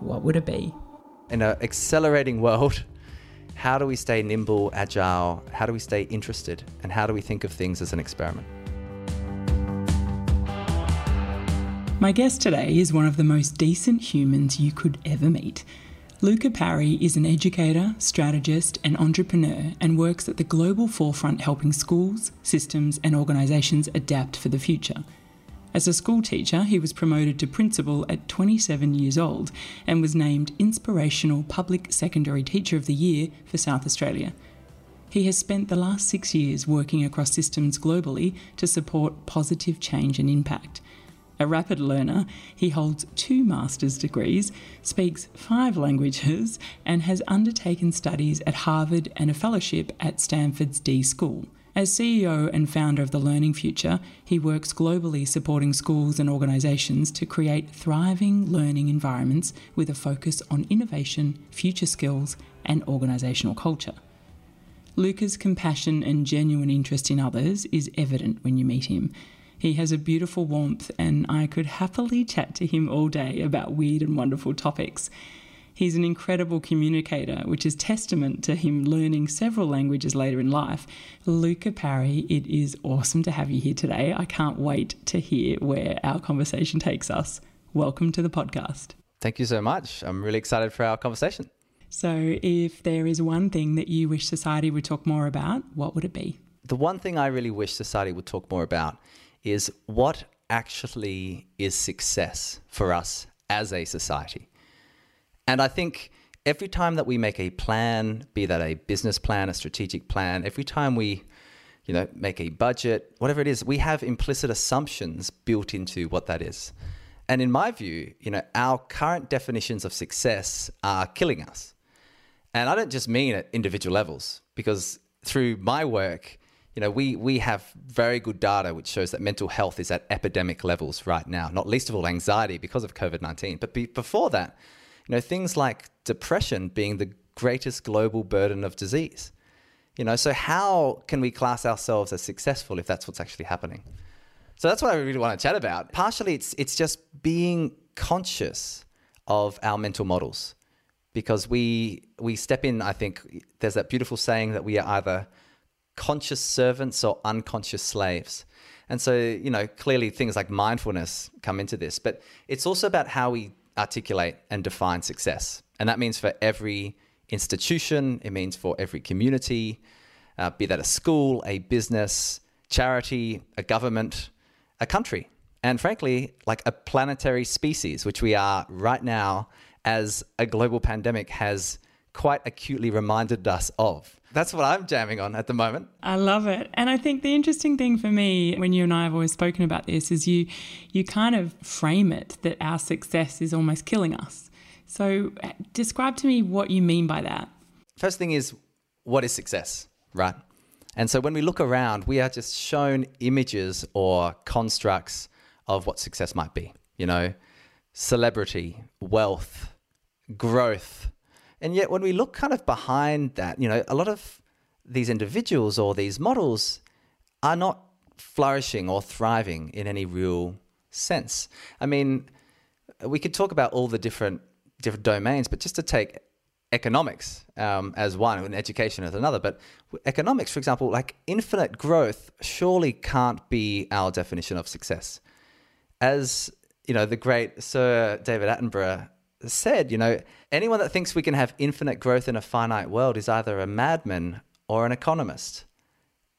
what would it be? In an accelerating world, how do we stay nimble, agile? How do we stay interested? And how do we think of things as an experiment? My guest today is one of the most decent humans you could ever meet. Louka Parry is an educator, strategist, and entrepreneur and works at the global forefront helping schools, systems, and organisations adapt for the future. As a school teacher, he was promoted to principal at 27 years old and was named Inspirational Public Secondary Teacher of the Year for South Australia. He has spent the last six years working across systems globally to support positive change and impact. A rapid learner, he holds two master's degrees, speaks five languages, and has undertaken studies at Harvard and a fellowship at Stanford's D School. As CEO and founder of The Learning Future, he works globally supporting schools and organisations to create thriving learning environments with a focus on innovation, future skills, and organisational culture. Louka's compassion and genuine interest in others is evident when you meet him. He has a beautiful warmth, and I could happily chat to him all day about weird and wonderful topics. He's an incredible communicator, which is testament to him learning several languages later in life. Louka Parry, it is awesome to have you here today. I can't wait to hear where our conversation takes us. Welcome to the podcast. Thank you so much. I'm really excited for our conversation. So, if there is one thing that you wish society would talk more about, what would it be? The one thing I really wish society would talk more about is what actually is success for us as a society. And I think every time that we make a plan, be that a business plan, a strategic plan, every time we you know, make a budget, whatever it is, we have implicit assumptions built into what that is. And in my view, you know, our current definitions of success are killing us. And I don't just mean at individual levels, because through my work, you know, we, we have very good data which shows that mental health is at epidemic levels right now, not least of all anxiety because of COVID 19. But be, before that, you know, things like depression being the greatest global burden of disease. You know, so how can we class ourselves as successful if that's what's actually happening? So that's what I really want to chat about. Partially, it's it's just being conscious of our mental models, because we we step in. I think there's that beautiful saying that we are either conscious servants or unconscious slaves. And so, you know, clearly things like mindfulness come into this, but it's also about how we articulate and define success. And that means for every institution, it means for every community, uh, be that a school, a business, charity, a government, a country, and frankly, like a planetary species, which we are right now as a global pandemic has quite acutely reminded us of. That's what I'm jamming on at the moment. I love it. And I think the interesting thing for me when you and I have always spoken about this is you you kind of frame it that our success is almost killing us. So describe to me what you mean by that. First thing is what is success, right? And so when we look around, we are just shown images or constructs of what success might be. You know, celebrity, wealth, growth, and yet, when we look kind of behind that, you know, a lot of these individuals or these models are not flourishing or thriving in any real sense. I mean, we could talk about all the different different domains, but just to take economics um, as one and education as another. But economics, for example, like infinite growth, surely can't be our definition of success. As you know, the great Sir David Attenborough said, you know, anyone that thinks we can have infinite growth in a finite world is either a madman or an economist.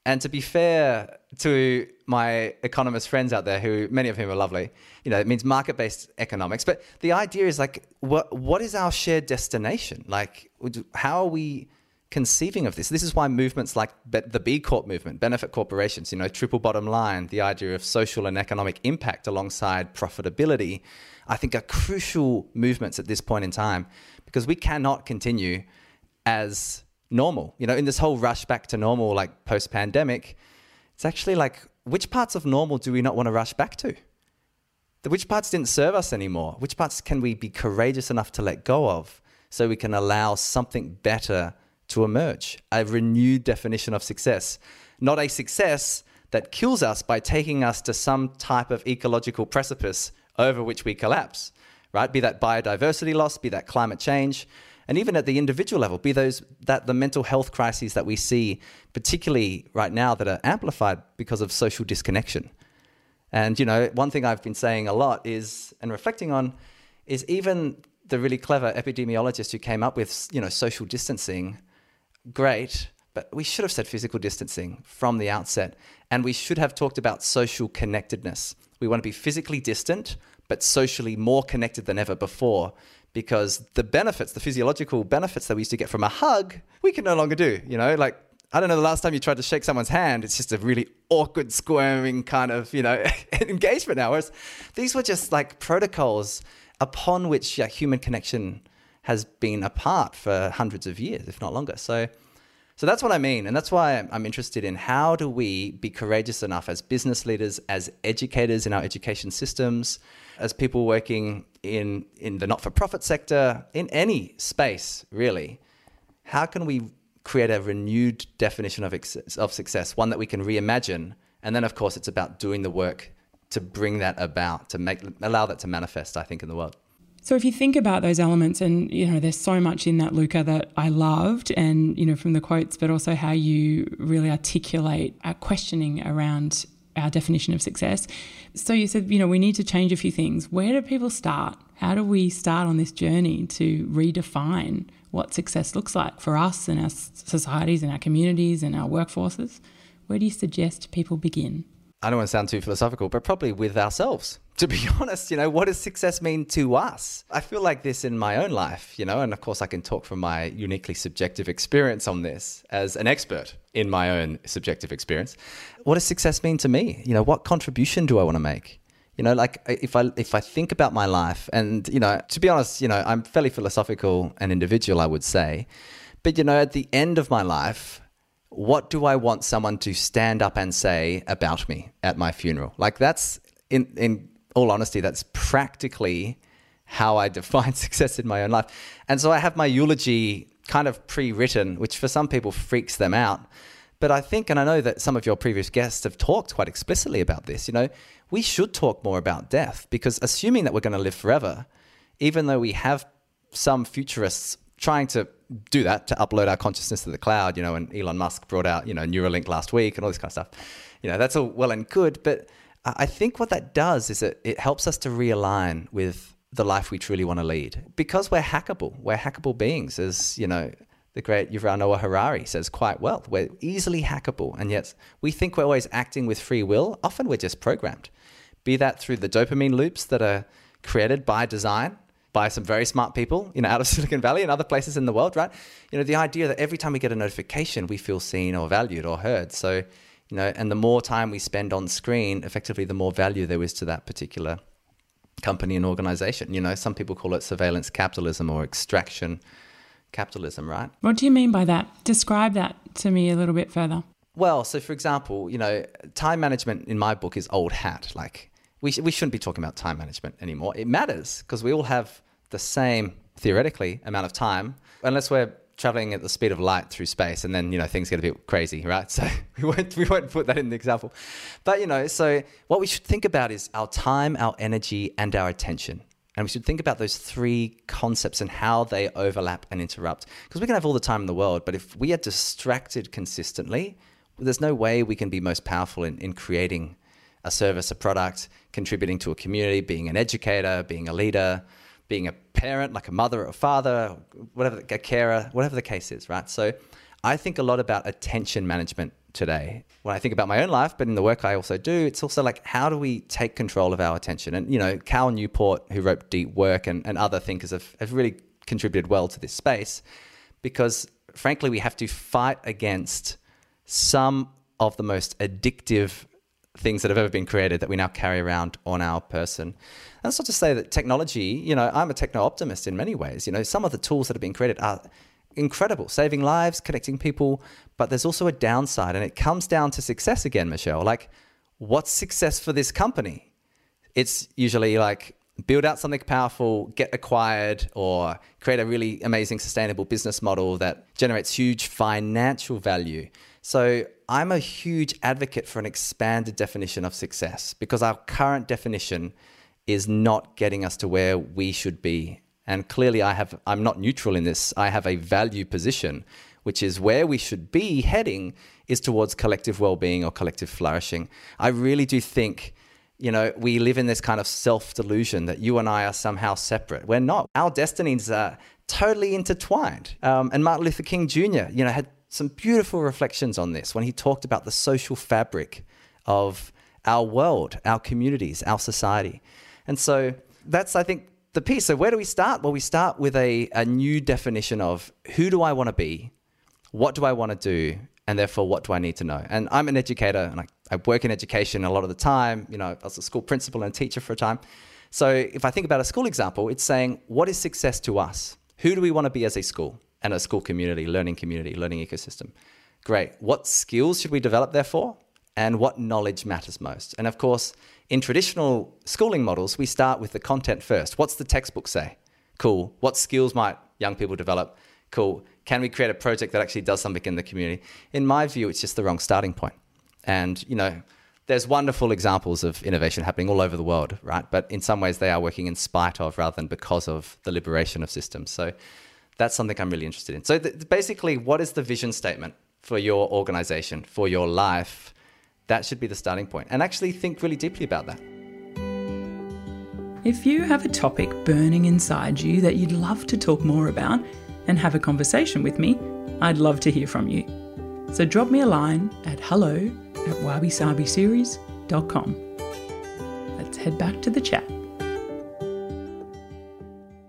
And to be fair to my economist friends out there, who many of whom are lovely, you know, it means market-based economics. But the idea is like, what what is our shared destination? Like, how are we conceiving of this. This is why movements like the B Corp movement, benefit corporations, you know, triple bottom line, the idea of social and economic impact alongside profitability, I think are crucial movements at this point in time because we cannot continue as normal. You know, in this whole rush back to normal, like post pandemic, it's actually like, which parts of normal do we not want to rush back to? Which parts didn't serve us anymore? Which parts can we be courageous enough to let go of so we can allow something better to emerge, a renewed definition of success. Not a success that kills us by taking us to some type of ecological precipice over which we collapse, right? Be that biodiversity loss, be that climate change, and even at the individual level, be those that the mental health crises that we see, particularly right now, that are amplified because of social disconnection. And you know, one thing I've been saying a lot is, and reflecting on, is even the really clever epidemiologist who came up with, you know, social distancing great, but we should have said physical distancing from the outset. And we should have talked about social connectedness. We want to be physically distant, but socially more connected than ever before because the benefits, the physiological benefits that we used to get from a hug, we can no longer do. You know, like, I don't know the last time you tried to shake someone's hand, it's just a really awkward, squirming kind of, you know, engagement now. Whereas these were just like protocols upon which yeah, human connection has been apart for hundreds of years, if not longer. So, so that's what I mean. And that's why I'm interested in how do we be courageous enough as business leaders, as educators in our education systems, as people working in, in the not for profit sector, in any space, really. How can we create a renewed definition of, of success, one that we can reimagine? And then, of course, it's about doing the work to bring that about, to make allow that to manifest, I think, in the world. So if you think about those elements, and you know, there's so much in that, Louka, that I loved, and you know, from the quotes, but also how you really articulate our questioning around our definition of success. So you said, you know, we need to change a few things. Where do people start? How do we start on this journey to redefine what success looks like for us and our societies and our communities and our workforces? Where do you suggest people begin? I don't want to sound too philosophical, but probably with ourselves. To be honest, you know, what does success mean to us? I feel like this in my own life, you know, and of course I can talk from my uniquely subjective experience on this as an expert in my own subjective experience. What does success mean to me? You know, what contribution do I want to make? You know, like if I if I think about my life and, you know, to be honest, you know, I'm fairly philosophical and individual, I would say. But you know, at the end of my life, what do I want someone to stand up and say about me at my funeral? Like that's in in all honesty, that's practically how I define success in my own life. And so I have my eulogy kind of pre-written, which for some people freaks them out. But I think, and I know that some of your previous guests have talked quite explicitly about this, you know, we should talk more about death because assuming that we're going to live forever, even though we have some futurists trying to do that to upload our consciousness to the cloud, you know, and Elon Musk brought out, you know, Neuralink last week and all this kind of stuff. You know, that's all well and good, but I think what that does is it, it helps us to realign with the life we truly want to lead because we're hackable. We're hackable beings, as you know, the great Yuval Noah Harari says quite well. We're easily hackable, and yet we think we're always acting with free will. Often we're just programmed, be that through the dopamine loops that are created by design by some very smart people, you know, out of Silicon Valley and other places in the world, right? You know, the idea that every time we get a notification, we feel seen or valued or heard. So, you know, and the more time we spend on screen, effectively, the more value there is to that particular company and organization. You know, some people call it surveillance capitalism or extraction capitalism, right? What do you mean by that? Describe that to me a little bit further. Well, so for example, you know, time management in my book is old hat. Like, we, we shouldn't be talking about time management anymore. It matters because we all have the same, theoretically, amount of time, unless we're traveling at the speed of light through space and then you know things get a bit crazy right? So we won't we won't put that in the example. But you know so what we should think about is our time our energy and our attention. And we should think about those three concepts and how they overlap and interrupt because we can have all the time in the world but if we are distracted consistently there's no way we can be most powerful in, in creating a service a product contributing to a community being an educator being a leader being a parent, like a mother or a father, whatever, a carer, whatever the case is, right? So I think a lot about attention management today. When I think about my own life, but in the work I also do, it's also like how do we take control of our attention? And, you know, Cal Newport, who wrote Deep Work, and, and other thinkers have, have really contributed well to this space because frankly, we have to fight against some of the most addictive things that have ever been created that we now carry around on our person. That's not to say that technology, you know, I'm a techno optimist in many ways. You know, some of the tools that have been created are incredible, saving lives, connecting people, but there's also a downside, and it comes down to success again, Michelle. Like, what's success for this company? It's usually like build out something powerful, get acquired, or create a really amazing sustainable business model that generates huge financial value. So, I'm a huge advocate for an expanded definition of success because our current definition is not getting us to where we should be. And clearly I have I'm not neutral in this. I have a value position, which is where we should be heading is towards collective well-being or collective flourishing. I really do think you know, we live in this kind of self delusion that you and I are somehow separate. We're not. Our destinies are totally intertwined. Um, and Martin Luther King Jr., you know, had some beautiful reflections on this when he talked about the social fabric of our world, our communities, our society. And so that's, I think, the piece. So, where do we start? Well, we start with a, a new definition of who do I want to be? What do I want to do? And therefore, what do I need to know? And I'm an educator and I, I work in education a lot of the time. You know, I was a school principal and teacher for a time. So, if I think about a school example, it's saying, what is success to us? Who do we want to be as a school? And a school community, learning community, learning ecosystem. Great. What skills should we develop therefore? And what knowledge matters most? And of course, in traditional schooling models, we start with the content first. What's the textbook say? Cool. What skills might young people develop? Cool. Can we create a project that actually does something in the community? In my view, it's just the wrong starting point. And, you know, there's wonderful examples of innovation happening all over the world, right? But in some ways, they are working in spite of rather than because of the liberation of systems. So that's something I'm really interested in. So, th- basically, what is the vision statement for your organization, for your life? That should be the starting point. And actually think really deeply about that. If you have a topic burning inside you that you'd love to talk more about and have a conversation with me, I'd love to hear from you. So drop me a line at hello at wabisabiseries.com. Let's head back to the chat.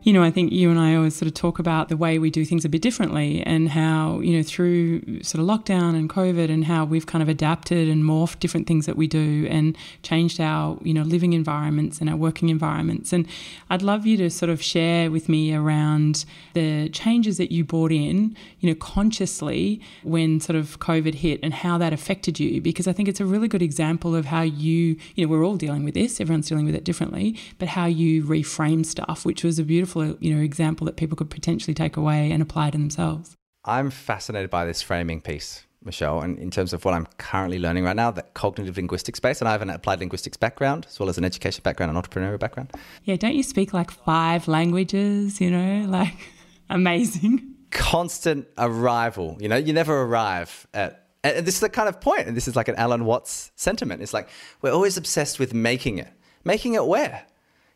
You know, I think you and I always sort of talk about the way we do things a bit differently and how, you know, through sort of lockdown and COVID and how we've kind of adapted and morphed different things that we do and changed our, you know, living environments and our working environments. And I'd love you to sort of share with me around the changes that you brought in, you know, consciously when sort of COVID hit and how that affected you. Because I think it's a really good example of how you, you know, we're all dealing with this, everyone's dealing with it differently, but how you reframe stuff, which was a beautiful you know example that people could potentially take away and apply to themselves. I'm fascinated by this framing piece, Michelle, and in terms of what I'm currently learning right now, that cognitive linguistic space, and I have an applied linguistics background as well as an education background and entrepreneurial background. Yeah, don't you speak like five languages? You know, like amazing. Constant arrival. You know, you never arrive at and this is the kind of point, and this is like an Alan Watts sentiment. It's like we're always obsessed with making it. Making it where?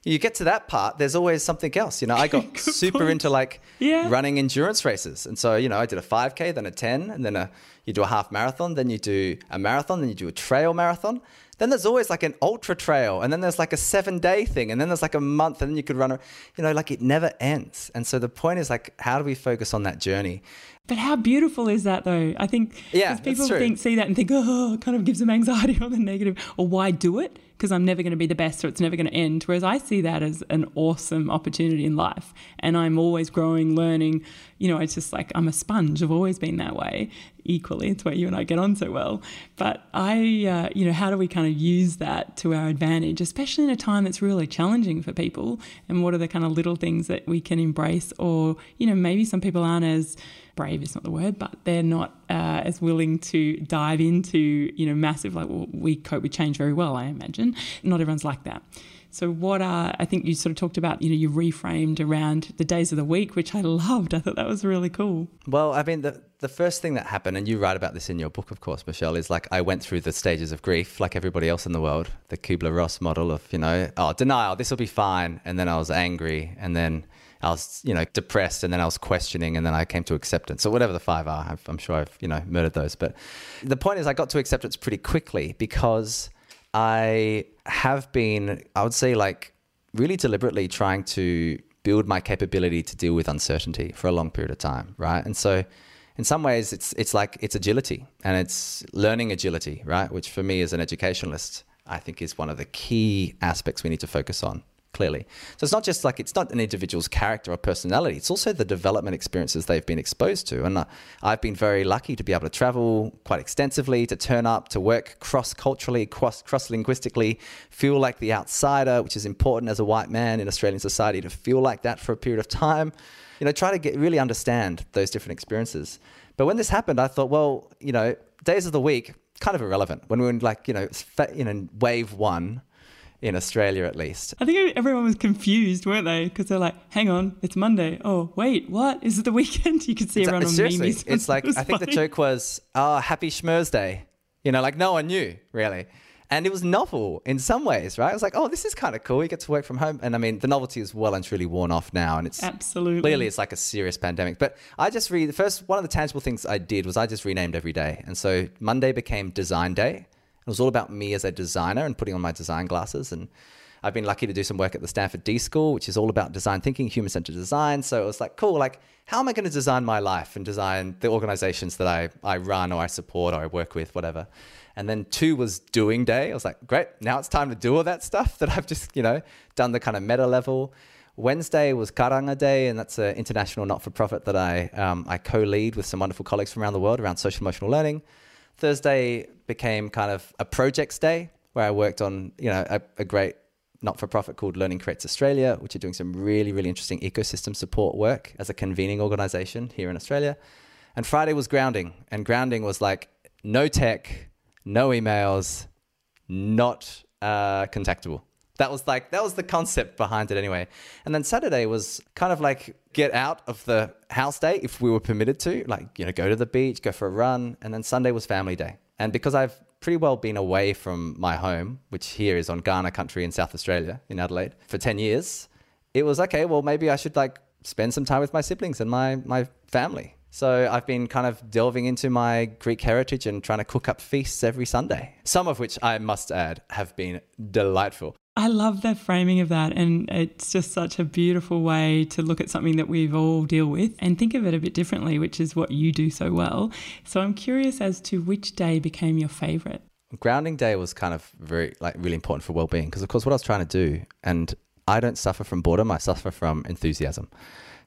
You get to that part, there's always something else. You know, I got super point. into like yeah. running endurance races. And so, you know, I did a 5K, then a 10, and then a, you do a half marathon, then you do a marathon, then you do a trail marathon. Then there's always like an ultra trail, and then there's like a seven day thing, and then there's like a month, and then you could run, a, you know, like it never ends. And so the point is like, how do we focus on that journey? But how beautiful is that though? I think yeah, people think see that and think, oh, it kind of gives them anxiety or the negative, or why do it? because I'm never going to be the best or it's never going to end. Whereas I see that as an awesome opportunity in life. And I'm always growing, learning. You know, it's just like I'm a sponge. I've always been that way equally. It's why you and I get on so well. But I, uh, you know, how do we kind of use that to our advantage, especially in a time that's really challenging for people? And what are the kind of little things that we can embrace? Or, you know, maybe some people aren't as brave is not the word, but they're not uh, as willing to dive into, you know, massive, like well, we cope with change very well, I imagine. Not everyone's like that. So, what are, I think you sort of talked about, you know, you reframed around the days of the week, which I loved. I thought that was really cool. Well, I mean, the, the first thing that happened, and you write about this in your book, of course, Michelle, is like I went through the stages of grief like everybody else in the world, the Kubler Ross model of, you know, oh, denial, this will be fine. And then I was angry. And then I was, you know, depressed and then I was questioning and then I came to acceptance. So whatever the five are, I'm sure I've, you know, murdered those. But the point is I got to acceptance pretty quickly because I have been, I would say like really deliberately trying to build my capability to deal with uncertainty for a long period of time, right? And so in some ways it's it's like it's agility and it's learning agility, right? Which for me as an educationalist, I think is one of the key aspects we need to focus on clearly. So it's not just like it's not an individual's character or personality. It's also the development experiences they've been exposed to. And uh, I've been very lucky to be able to travel quite extensively, to turn up, to work cross culturally, cross linguistically, feel like the outsider, which is important as a white man in Australian society to feel like that for a period of time. You know, try to get really understand those different experiences. But when this happened, I thought, well, you know, days of the week kind of irrelevant. When we were in like, you know, you know, wave one in Australia at least. I think everyone was confused, weren't they? Because they're like, "Hang on, it's Monday. Oh, wait, what? Is it the weekend?" You could see everyone on seriously, memes. It's like I think the joke was, "Oh, Happy Schmurz Day." You know, like no one knew really. And it was novel in some ways, right? I was like, oh, this is kind of cool. You get to work from home. And I mean, the novelty is well and truly worn off now. And it's absolutely clearly it's like a serious pandemic. But I just read the first one of the tangible things I did was I just renamed every day. And so Monday became Design Day. It was all about me as a designer and putting on my design glasses. And I've been lucky to do some work at the Stanford D School, which is all about design thinking, human centered design. So it was like, cool, like, how am I going to design my life and design the organizations that I, I run or I support or I work with, whatever. And then two was doing day. I was like, great, now it's time to do all that stuff that I've just, you know, done the kind of meta level. Wednesday was Karanga Day, and that's an international not for profit that I, um, I co lead with some wonderful colleagues from around the world around social emotional learning. Thursday became kind of a projects day where I worked on, you know, a, a great not-for-profit called Learning Creates Australia, which are doing some really, really interesting ecosystem support work as a convening organization here in Australia. And Friday was grounding, and grounding was like no tech, no emails, not uh, contactable. That was like that was the concept behind it anyway. And then Saturday was kind of like get out of the house day if we were permitted to, like you know, go to the beach, go for a run, and then Sunday was family day. And because I've pretty well been away from my home, which here is on Kaurna country in South Australia, in Adelaide, for 10 years, it was okay, well, maybe I should like spend some time with my siblings and my, my family. So I've been kind of delving into my Greek heritage and trying to cook up feasts every Sunday, some of which I must add have been delightful. I love the framing of that. And it's just such a beautiful way to look at something that we've all deal with and think of it a bit differently, which is what you do so well. So I'm curious as to which day became your favorite. Grounding day was kind of very, like, really important for well being because, of course, what I was trying to do, and I don't suffer from boredom, I suffer from enthusiasm.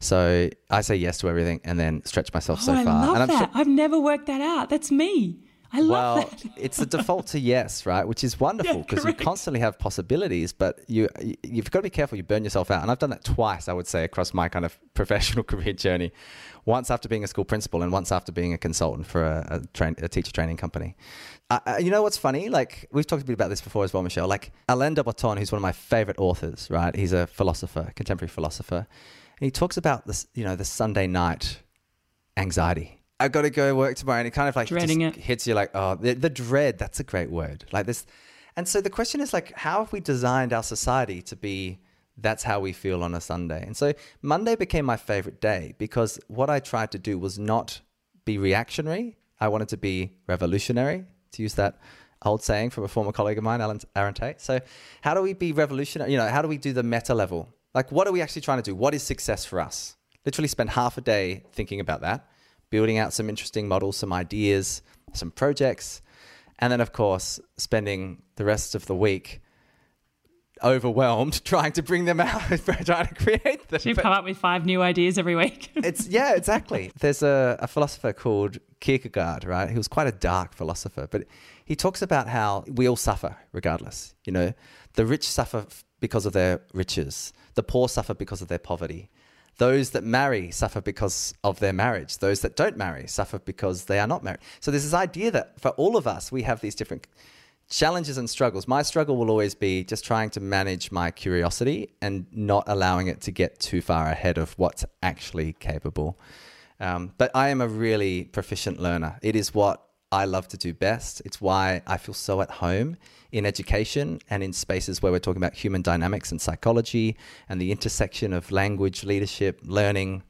So I say yes to everything and then stretch myself oh, so I far. Love and that. Sure- I've never worked that out. That's me. I love well, that. it's the default to yes, right? Which is wonderful because yeah, you constantly have possibilities, but you you've got to be careful you burn yourself out. And I've done that twice, I would say, across my kind of professional career journey. Once after being a school principal, and once after being a consultant for a, a, train, a teacher training company. Uh, you know what's funny? Like we've talked a bit about this before as well, Michelle. Like Alain de Botton, who's one of my favorite authors, right? He's a philosopher, contemporary philosopher, and he talks about this, you know, the Sunday night anxiety I've got to go work tomorrow. And it kind of like Dreading it. hits you like, oh, the, the dread, that's a great word. Like this. And so the question is like, how have we designed our society to be that's how we feel on a Sunday? And so Monday became my favorite day because what I tried to do was not be reactionary. I wanted to be revolutionary, to use that old saying from a former colleague of mine, Alan, Aaron Tate. So how do we be revolutionary? You know, how do we do the meta level? Like, what are we actually trying to do? What is success for us? Literally spend half a day thinking about that building out some interesting models, some ideas, some projects, and then, of course, spending the rest of the week overwhelmed trying to bring them out, trying to create them. So you come up with five new ideas every week. it's yeah, exactly. There's a, a philosopher called Kierkegaard, right? He was quite a dark philosopher, but he talks about how we all suffer regardless. You know, the rich suffer because of their riches, the poor suffer because of their poverty. Those that marry suffer because of their marriage. Those that don't marry suffer because they are not married. So there's this idea that for all of us, we have these different challenges and struggles. My struggle will always be just trying to manage my curiosity and not allowing it to get too far ahead of what's actually capable. Um, but I am a really proficient learner. It is what I love to do best. It's why I feel so at home in education and in spaces where we're talking about human dynamics and psychology and the intersection of language, leadership, learning,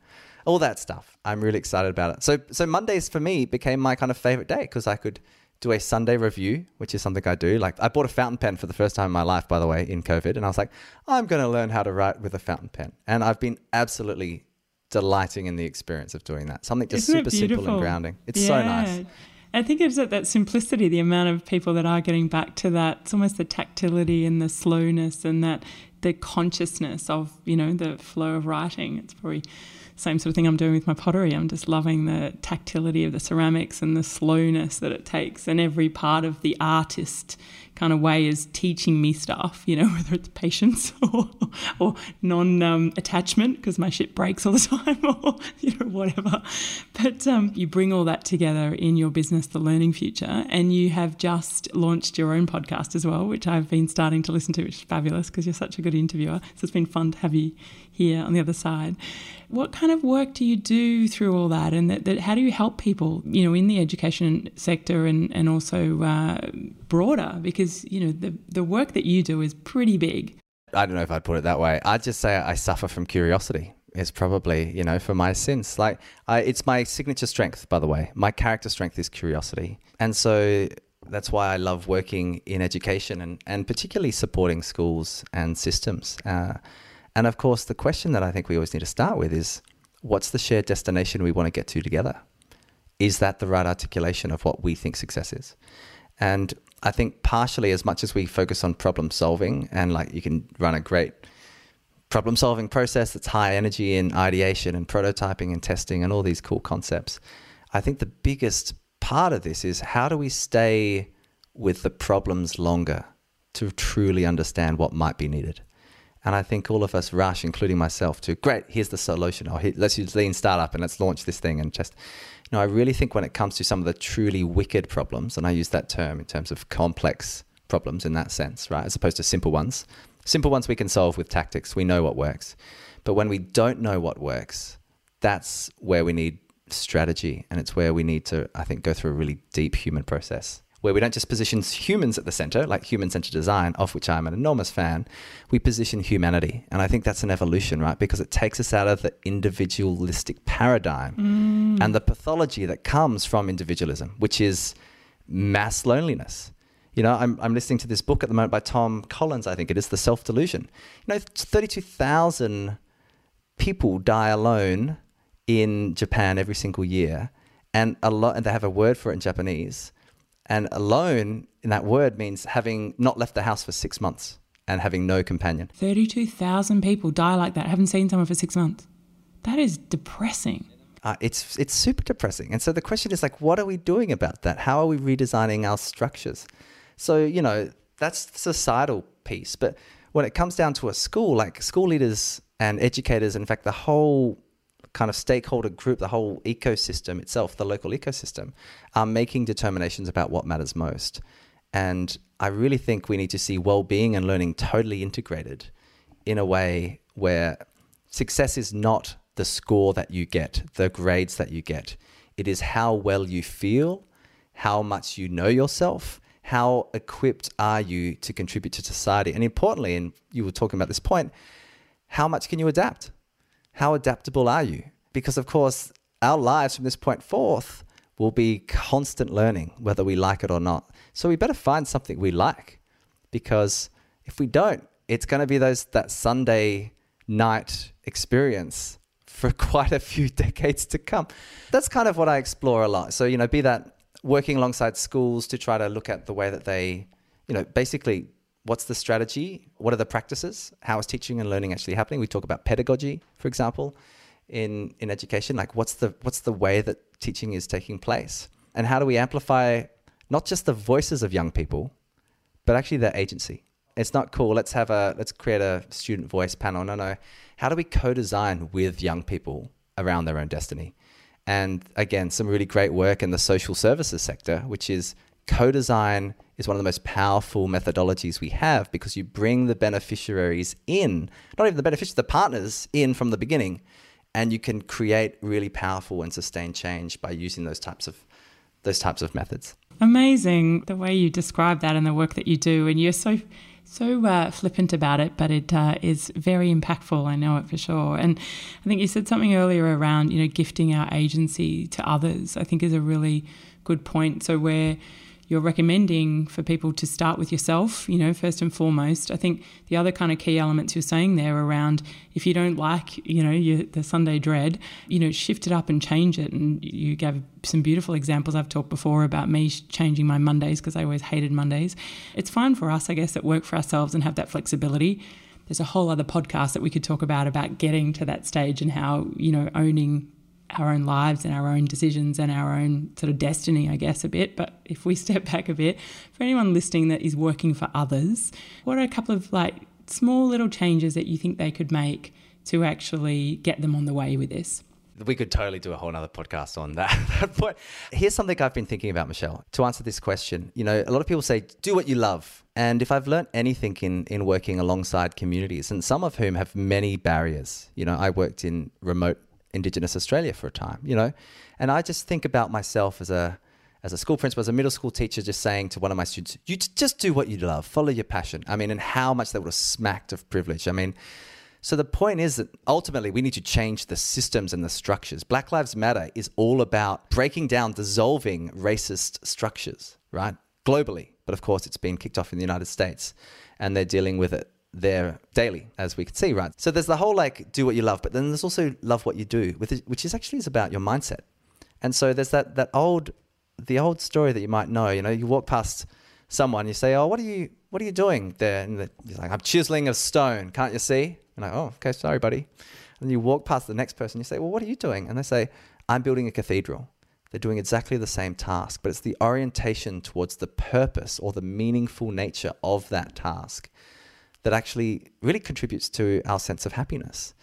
all that stuff. I'm really excited about it. So, so Mondays for me became my kind of favorite day because I could do a Sunday review, which is something I do. Like I bought a fountain pen for the first time in my life, by the way, in COVID, and I was like, I'm going to learn how to write with a fountain pen, and I've been absolutely delighting in the experience of doing that. Something just Isn't super simple and grounding. It's yeah. so nice. I think it's that, that simplicity, the amount of people that are getting back to that. It's almost the tactility and the slowness and that the consciousness of, you know, the flow of writing. It's probably same sort of thing I'm doing with my pottery. I'm just loving the tactility of the ceramics and the slowness that it takes. And every part of the artist kind of way is teaching me stuff, you know, whether it's patience or, or non um, attachment because my shit breaks all the time or, you know, whatever. But um, you bring all that together in your business, The Learning Future, and you have just launched your own podcast as well, which I've been starting to listen to, which is fabulous because you're such a good interviewer. So it's been fun to have you here on the other side. What kind of work do you do through all that, and that, that how do you help people, you know, in the education sector and and also uh, broader? Because you know the the work that you do is pretty big. I don't know if I'd put it that way. I'd just say I suffer from curiosity. Is probably you know for my sins. Like I, it's my signature strength, by the way. My character strength is curiosity, and so that's why I love working in education and, and particularly supporting schools and systems. Uh, and of course, the question that I think we always need to start with is what's the shared destination we want to get to together? Is that the right articulation of what we think success is? And I think partially, as much as we focus on problem solving and like you can run a great problem solving process that's high energy in ideation and prototyping and testing and all these cool concepts, I think the biggest part of this is how do we stay with the problems longer to truly understand what might be needed? And I think all of us rush, including myself, to great, here's the solution. Or let's use lean startup and let's launch this thing. And just, you know, I really think when it comes to some of the truly wicked problems, and I use that term in terms of complex problems in that sense, right, as opposed to simple ones. Simple ones we can solve with tactics. We know what works. But when we don't know what works, that's where we need strategy. And it's where we need to, I think, go through a really deep human process where we don't just position humans at the center, like human centered design, of which I'm an enormous fan, we position humanity. And I think that's an evolution, right? Because it takes us out of the individualistic paradigm mm. and the pathology that comes from individualism, which is mass loneliness. You know, I'm, I'm listening to this book at the moment by Tom Collins, I think it is, The Self Delusion. You know, 32,000 people die alone in Japan every single year. And a lot, and they have a word for it in Japanese and alone in that word means having not left the house for six months and having no companion. 32,000 people die like that, haven't seen someone for six months. That is depressing. Uh, it's it's super depressing. And so the question is like, what are we doing about that? How are we redesigning our structures? So you know that's the societal piece, but when it comes down to a school, like school leaders and educators, in fact, the whole kind of stakeholder group, the whole ecosystem itself, the local ecosystem, are making determinations about what matters most. And I really think we need to see well being and learning totally integrated in a way where success is not the score that you get, the grades that you get. It is how well you feel, how much you know yourself, how equipped are you to contribute to society. And importantly, and you were talking about this point, how much can you adapt? How adaptable are you? Because, of course, our lives from this point forth will be constant learning, whether we like it or not. So we better find something we like, because if we don't, it's going to be those that Sunday night experience for quite a few decades to come. That's kind of what I explore a lot. So, you know, be that working alongside schools to try to look at the way that they, you know, basically what's the strategy? What are the practices? How is teaching and learning actually happening? We talk about pedagogy, for example, in, in education. Like what's the what's the way that teaching is taking place? And how do we amplify not just the voices of young people, but actually their agency? It's not cool. Let's have a let's create a student voice panel. No, no. How do we co-design with young people around their own destiny? And again, some really great work in the social services sector, which is co-design is one of the most powerful methodologies we have because you bring the beneficiaries in, not even the beneficiaries, the partners in from the beginning, and you can create really powerful and sustained change by using those types of those types of methods. Amazing the way you describe that and the work that you do, and you're so so uh, flippant about it, but it uh, is very impactful. I know it for sure. And I think you said something earlier around you know gifting our agency to others. I think is a really good point. So where you're recommending for people to start with yourself, you know, first and foremost. I think the other kind of key elements you're saying there around if you don't like, you know, your, the Sunday dread, you know, shift it up and change it. And you gave some beautiful examples. I've talked before about me changing my Mondays because I always hated Mondays. It's fine for us, I guess, that work for ourselves and have that flexibility there's a whole other podcast that we could talk about about getting to that stage and how you know owning our own lives and our own decisions and our own sort of destiny, I guess, a bit. But if we step back a bit, for anyone listening that is working for others, what are a couple of like small little changes that you think they could make to actually get them on the way with this? we could totally do a whole other podcast on that. but here's something I've been thinking about, Michelle, to answer this question. You know, a lot of people say, do what you love. And if I've learned anything in, in working alongside communities, and some of whom have many barriers, you know, I worked in remote Indigenous Australia for a time, you know, and I just think about myself as a as a school principal, as a middle school teacher, just saying to one of my students, "You just do what you love, follow your passion." I mean, and how much that would have smacked of privilege. I mean, so the point is that ultimately we need to change the systems and the structures. Black Lives Matter is all about breaking down, dissolving racist structures, right? Globally, but of course it's been kicked off in the United States, and they're dealing with it there daily, as we can see, right? So there's the whole like do what you love, but then there's also love what you do, which is actually is about your mindset. And so there's that that old the old story that you might know. You know, you walk past someone, you say, "Oh, what are you what are you doing there?" And he's like, "I'm chiseling a stone. Can't you see?" And like, "Oh, okay, sorry, buddy." And you walk past the next person, you say, "Well, what are you doing?" And they say, "I'm building a cathedral." They're doing exactly the same task, but it's the orientation towards the purpose or the meaningful nature of that task that actually really contributes to our sense of happiness.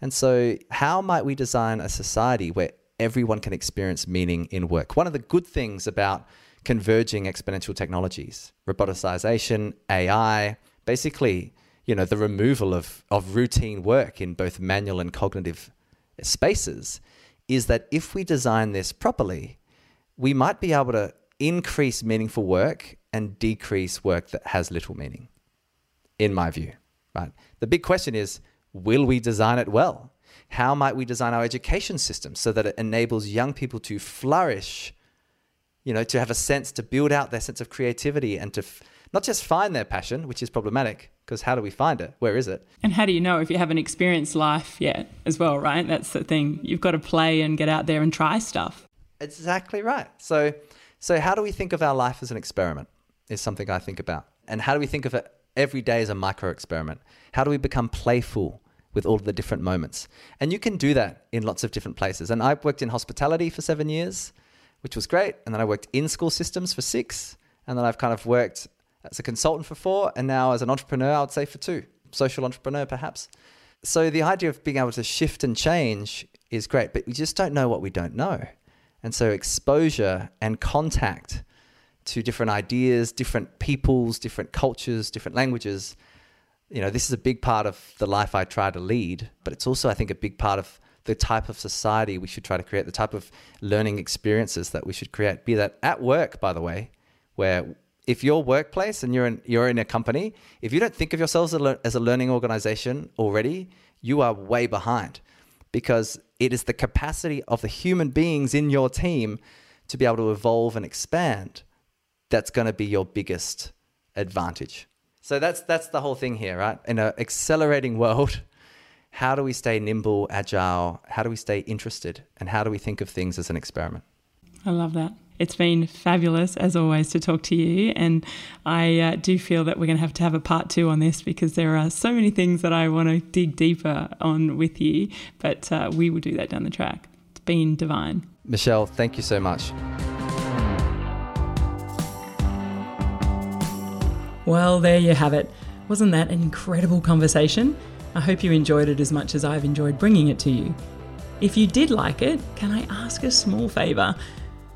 And so, how might we design a society where everyone can experience meaning in work? One of the good things about converging exponential technologies, roboticization, AI, basically, you know, the removal of, of routine work in both manual and cognitive spaces, is that if we design this properly, we might be able to increase meaningful work and decrease work that has little meaning in my view, right? The big question is will we design it well? How might we design our education system so that it enables young people to flourish, you know, to have a sense to build out their sense of creativity and to f- not just find their passion, which is problematic, because how do we find it? Where is it? And how do you know if you haven't experienced life yet as well, right? That's the thing. You've got to play and get out there and try stuff. Exactly right. So so how do we think of our life as an experiment? Is something I think about. And how do we think of it every day is a micro experiment. How do we become playful with all of the different moments? And you can do that in lots of different places. And I worked in hospitality for seven years, which was great. And then I worked in school systems for six. And then I've kind of worked as a consultant for four. And now as an entrepreneur, I would say for two, social entrepreneur perhaps. So the idea of being able to shift and change is great, but we just don't know what we don't know. And so exposure and contact to different ideas, different peoples, different cultures, different languages. You know, this is a big part of the life I try to lead, but it's also, I think, a big part of the type of society we should try to create, the type of learning experiences that we should create. Be that at work, by the way, where if your workplace and you're in, you're in a company, if you don't think of yourselves as a learning organization already, you are way behind because it is the capacity of the human beings in your team to be able to evolve and expand that's going to be your biggest advantage. So that's that's the whole thing here, right? In an accelerating world, how do we stay nimble, agile? How do we stay interested? And how do we think of things as an experiment? I love that. It's been fabulous, as always, to talk to you. And I uh, do feel that we're going to have to have a part two on this because there are so many things that I want to dig deeper on with you. But uh, we will do that down the track. It's been divine. Michelle, thank you so much. Well, there you have it. Wasn't that an incredible conversation? I hope you enjoyed it as much as I've enjoyed bringing it to you. If you did like it, can I ask a small favour?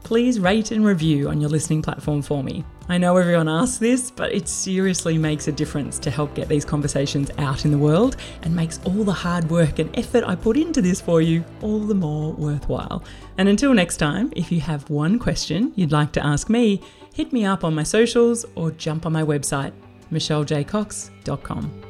Please rate and review on your listening platform for me. I know everyone asks this, but it seriously makes a difference to help get these conversations out in the world and makes all the hard work and effort I put into this for you all the more worthwhile. And until next time, if you have one question you'd like to ask me, hit me up on my socials or jump on my website, michellejcox.com.